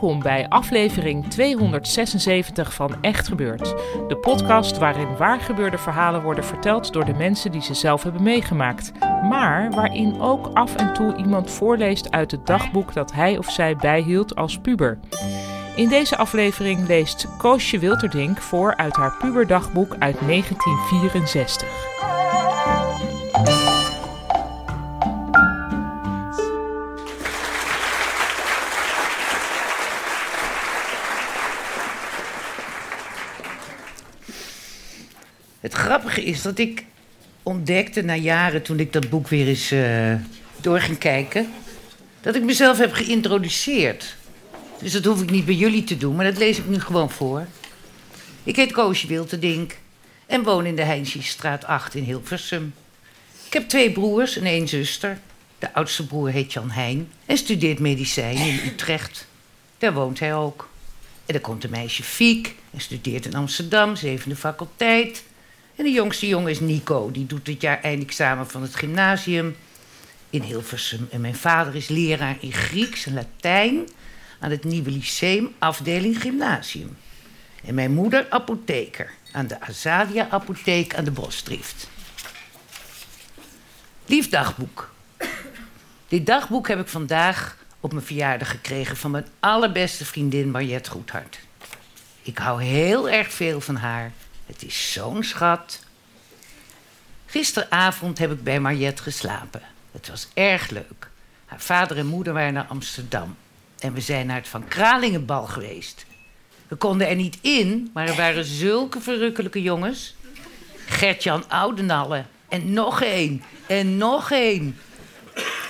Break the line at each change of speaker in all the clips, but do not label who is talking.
Welkom bij aflevering 276 van Echt Gebeurd. De podcast waarin waargebeurde verhalen worden verteld door de mensen die ze zelf hebben meegemaakt. Maar waarin ook af en toe iemand voorleest uit het dagboek dat hij of zij bijhield als puber. In deze aflevering leest Koosje Wilterdink voor uit haar puberdagboek uit 1964.
Het grappige is dat ik ontdekte na jaren, toen ik dat boek weer eens eh, door ging kijken, dat ik mezelf heb geïntroduceerd. Dus dat hoef ik niet bij jullie te doen, maar dat lees ik nu gewoon voor. Ik heet Koosje Wilterdink en woon in de Heinsiestraat 8 in Hilversum. Ik heb twee broers en één zuster. De oudste broer heet Jan Heijn en studeert medicijn in Utrecht. Daar woont hij ook. En dan komt een meisje Fiek en studeert in Amsterdam, zevende faculteit. En de jongste jongen is Nico, die doet dit jaar eindexamen van het gymnasium in Hilversum. En mijn vader is leraar in Grieks en Latijn aan het Nieuwe Lyceum, afdeling gymnasium. En mijn moeder apotheker aan de Azadia Apotheek aan de Bosdrift. Lief dagboek. Dit dagboek heb ik vandaag op mijn verjaardag gekregen van mijn allerbeste vriendin Mariette Goedhart. Ik hou heel erg veel van haar. Het is zo'n schat. Gisteravond heb ik bij Mariette geslapen. Het was erg leuk. Haar vader en moeder waren naar Amsterdam. En we zijn naar het Van Kralingenbal geweest. We konden er niet in, maar er waren zulke verrukkelijke jongens. Gertjan Oudenalle. En nog één. En nog één.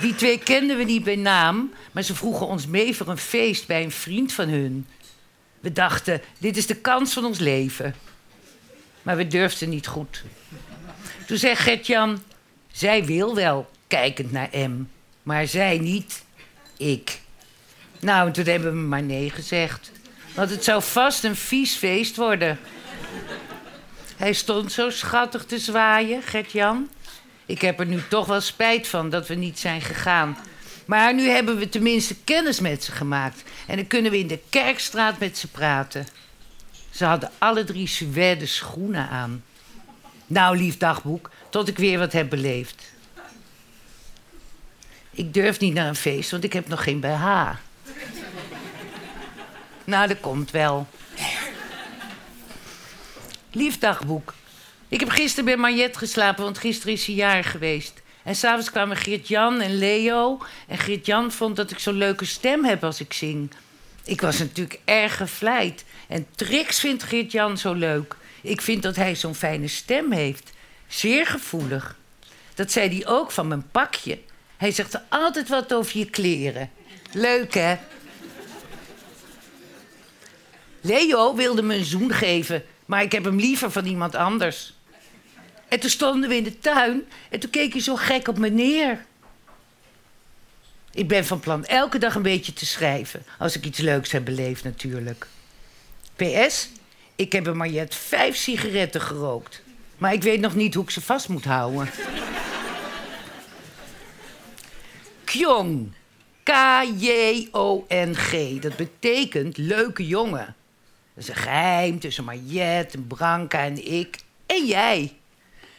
Die twee kenden we niet bij naam, maar ze vroegen ons mee voor een feest bij een vriend van hun. We dachten, dit is de kans van ons leven. Maar we durfden niet goed. Toen zei Gertjan, zij wil wel, kijkend naar M. Maar zij niet, ik. Nou, en toen hebben we maar nee gezegd. Want het zou vast een vies feest worden. Hij stond zo schattig te zwaaien, Gertjan. Ik heb er nu toch wel spijt van dat we niet zijn gegaan. Maar nu hebben we tenminste kennis met ze gemaakt. En dan kunnen we in de kerkstraat met ze praten. Ze hadden alle drie suède schoenen aan. Nou, lief dagboek, tot ik weer wat heb beleefd. Ik durf niet naar een feest, want ik heb nog geen BH. nou, dat komt wel. Lief dagboek. Ik heb gisteren bij Mariette geslapen, want gisteren is ze jarig geweest. En s'avonds kwamen Geert-Jan en Leo. En Geert-Jan vond dat ik zo'n leuke stem heb als ik zing. Ik was natuurlijk erg gevleid. En Trix vindt Geert-Jan zo leuk. Ik vind dat hij zo'n fijne stem heeft. Zeer gevoelig. Dat zei hij ook van mijn pakje. Hij zegt er altijd wat over je kleren. Leuk, hè? Leo wilde me een zoen geven, maar ik heb hem liever van iemand anders. En toen stonden we in de tuin en toen keek hij zo gek op me neer. Ik ben van plan elke dag een beetje te schrijven, als ik iets leuks heb beleefd natuurlijk. PS, ik heb bij Mariette vijf sigaretten gerookt. Maar ik weet nog niet hoe ik ze vast moet houden. Kjong. K-J-O-N-G. Dat betekent leuke jongen. Dat is een geheim tussen Mariette, en Branka en ik. En jij.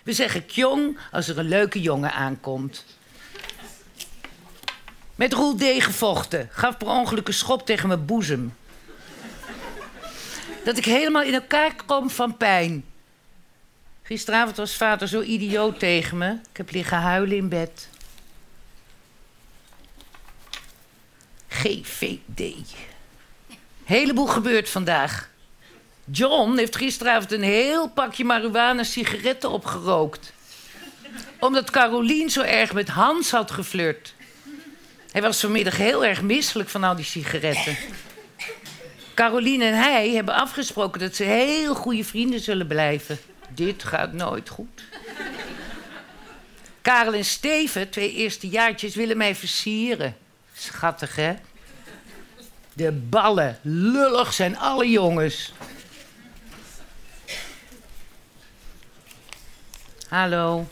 We zeggen Kjong als er een leuke jongen aankomt. Met Roel D. gevochten. Gaf per ongeluk een schop tegen mijn boezem. Dat ik helemaal in elkaar kwam van pijn. Gisteravond was vader zo idioot tegen me. Ik heb liggen huilen in bed. GVD. Heleboel gebeurd vandaag. John heeft gisteravond een heel pakje marihuana sigaretten opgerookt. Omdat Carolien zo erg met Hans had geflirt. Hij was vanmiddag heel erg misselijk van al die sigaretten. Carolien en hij hebben afgesproken dat ze heel goede vrienden zullen blijven. Dit gaat nooit goed. Karel en Steven, twee eerstejaartjes, willen mij versieren. Schattig, hè? De ballen. Lullig zijn alle jongens. Hallo.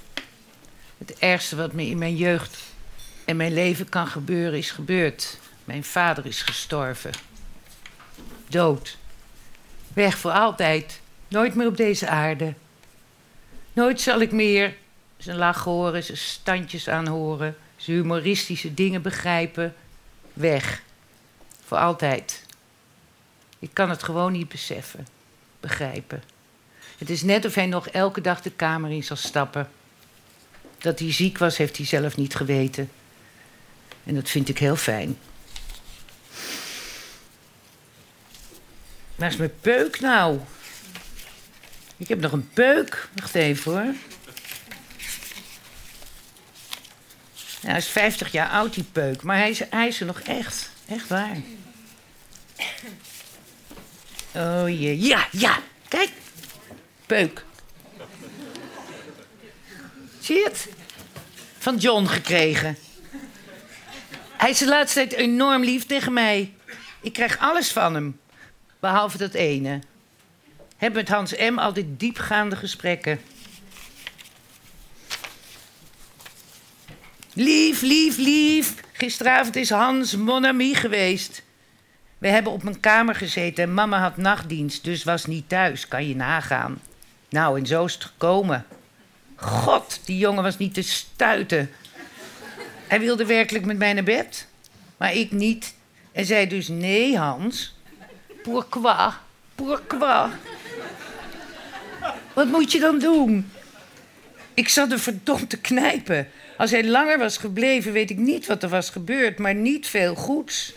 Het ergste wat me in mijn jeugd en mijn leven kan gebeuren is gebeurd. Mijn vader is gestorven. Dood. Weg voor altijd. Nooit meer op deze aarde. Nooit zal ik meer zijn lach horen, zijn standjes aanhoren, zijn humoristische dingen begrijpen. Weg. Voor altijd. Ik kan het gewoon niet beseffen, begrijpen. Het is net of hij nog elke dag de kamer in zal stappen. Dat hij ziek was, heeft hij zelf niet geweten. En dat vind ik heel fijn. Waar is mijn peuk nou? Ik heb nog een peuk. Wacht even hoor. Ja, hij is 50 jaar oud, die peuk. Maar hij is, hij is er nog echt. Echt waar. Oh jee. Ja, ja. Kijk. Peuk. Zie je het? Van John gekregen. Hij is de laatste tijd enorm lief tegen mij. Ik krijg alles van hem. Behalve dat ene. Heb met Hans M. altijd diepgaande gesprekken. Lief, lief, lief. Gisteravond is Hans mon ami geweest. We hebben op mijn kamer gezeten en mama had nachtdienst, dus was niet thuis. Kan je nagaan. Nou, en zo is het gekomen. God, die jongen was niet te stuiten. Hij wilde werkelijk met mij naar bed, maar ik niet. En zei dus: Nee, Hans. Pourquoi? Pourquoi? Wat moet je dan doen? Ik zat er verdomd te knijpen. Als hij langer was gebleven, weet ik niet wat er was gebeurd, maar niet veel goeds.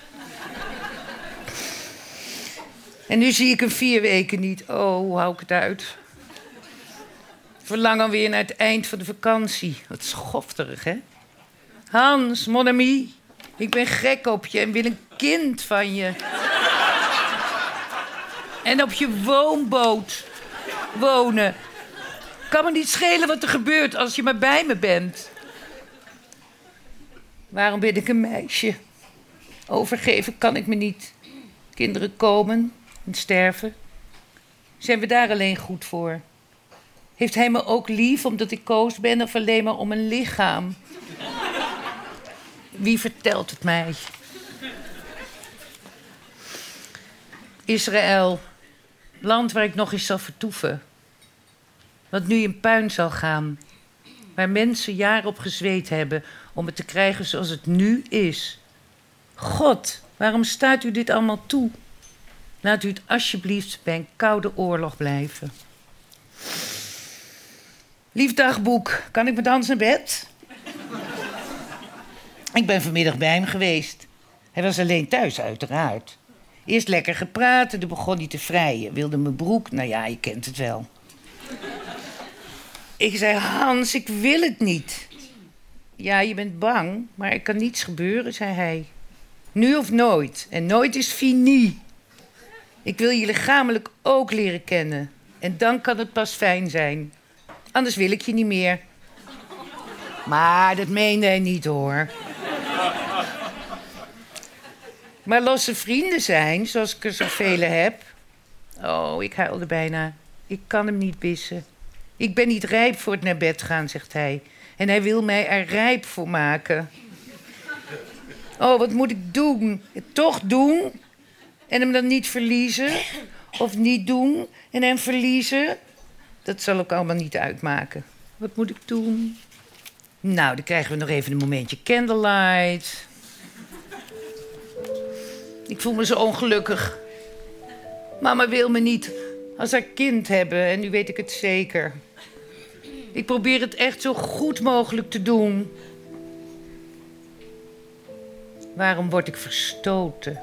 En nu zie ik hem vier weken niet. Oh, hoe hou ik het uit? Verlang alweer naar het eind van de vakantie. Wat schofterig, hè? Hans, mon ami, ik ben gek op je en wil een kind van je. En op je woonboot wonen. Kan me niet schelen wat er gebeurt als je maar bij me bent. Waarom ben ik een meisje? Overgeven kan ik me niet. Kinderen komen en sterven. Zijn we daar alleen goed voor? Heeft hij me ook lief omdat ik koos ben of alleen maar om een lichaam? Wie vertelt het mij? Israël, land waar ik nog eens zal vertoeven. Wat nu in puin zal gaan. Waar mensen jaren op gezweet hebben om het te krijgen zoals het nu is. God, waarom staat u dit allemaal toe? Laat u het alsjeblieft bij een koude oorlog blijven. Lief dagboek, kan ik met Hans naar bed? Ik ben vanmiddag bij hem geweest. Hij was alleen thuis, uiteraard. Eerst lekker gepraat toen begon hij te vrijen. Wilde mijn broek, nou ja, je kent het wel. ik zei, Hans, ik wil het niet. Ja, je bent bang, maar er kan niets gebeuren, zei hij. Nu of nooit. En nooit is fini. Ik wil je lichamelijk ook leren kennen. En dan kan het pas fijn zijn. Anders wil ik je niet meer. Maar dat meende hij niet hoor. Maar losse vrienden zijn, zoals ik er zoveel heb. Oh, ik huilde bijna. Ik kan hem niet bissen. Ik ben niet rijp voor het naar bed gaan, zegt hij. En hij wil mij er rijp voor maken. Oh, wat moet ik doen? Toch doen en hem dan niet verliezen? Of niet doen en hem verliezen? Dat zal ook allemaal niet uitmaken. Wat moet ik doen? Nou, dan krijgen we nog even een momentje candlelight. Ik voel me zo ongelukkig. Mama wil me niet als haar kind hebben en nu weet ik het zeker. Ik probeer het echt zo goed mogelijk te doen. Waarom word ik verstoten?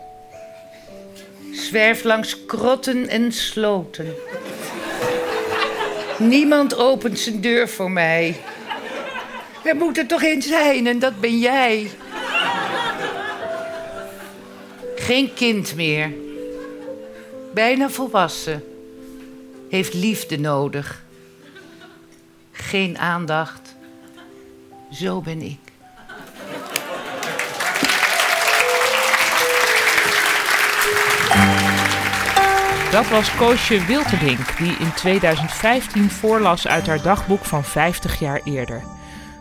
Zwerf langs krotten en sloten. Niemand opent zijn deur voor mij. Er moet er toch één zijn en dat ben jij. Geen kind meer. Bijna volwassen. Heeft liefde nodig. Geen aandacht. Zo ben ik.
Dat was Koosje Wilterdink, die in 2015 voorlas uit haar dagboek van 50 jaar eerder.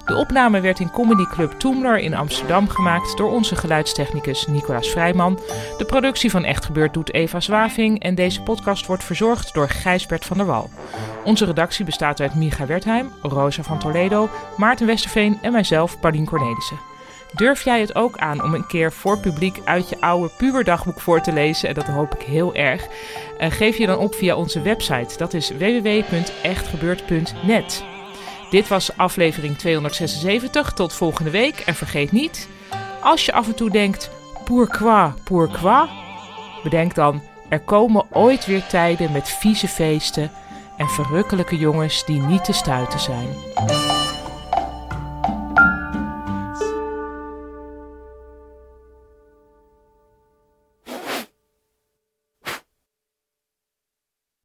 De opname werd in Comedy Club Toemler in Amsterdam gemaakt door onze geluidstechnicus Nicolas Vrijman. De productie van Echt Gebeurd doet Eva Zwaving en deze podcast wordt verzorgd door Gijsbert van der Wal. Onze redactie bestaat uit Micha Wertheim, Rosa van Toledo, Maarten Westerveen en mijzelf, Paulien Cornelissen. Durf jij het ook aan om een keer voor publiek uit je oude puberdagboek voor te lezen? En dat hoop ik heel erg. Uh, geef je dan op via onze website. Dat is www.echtgebeurd.net. Dit was aflevering 276. Tot volgende week. En vergeet niet, als je af en toe denkt: pourquoi, pourquoi? Bedenk dan: er komen ooit weer tijden met vieze feesten en verrukkelijke jongens die niet te stuiten zijn.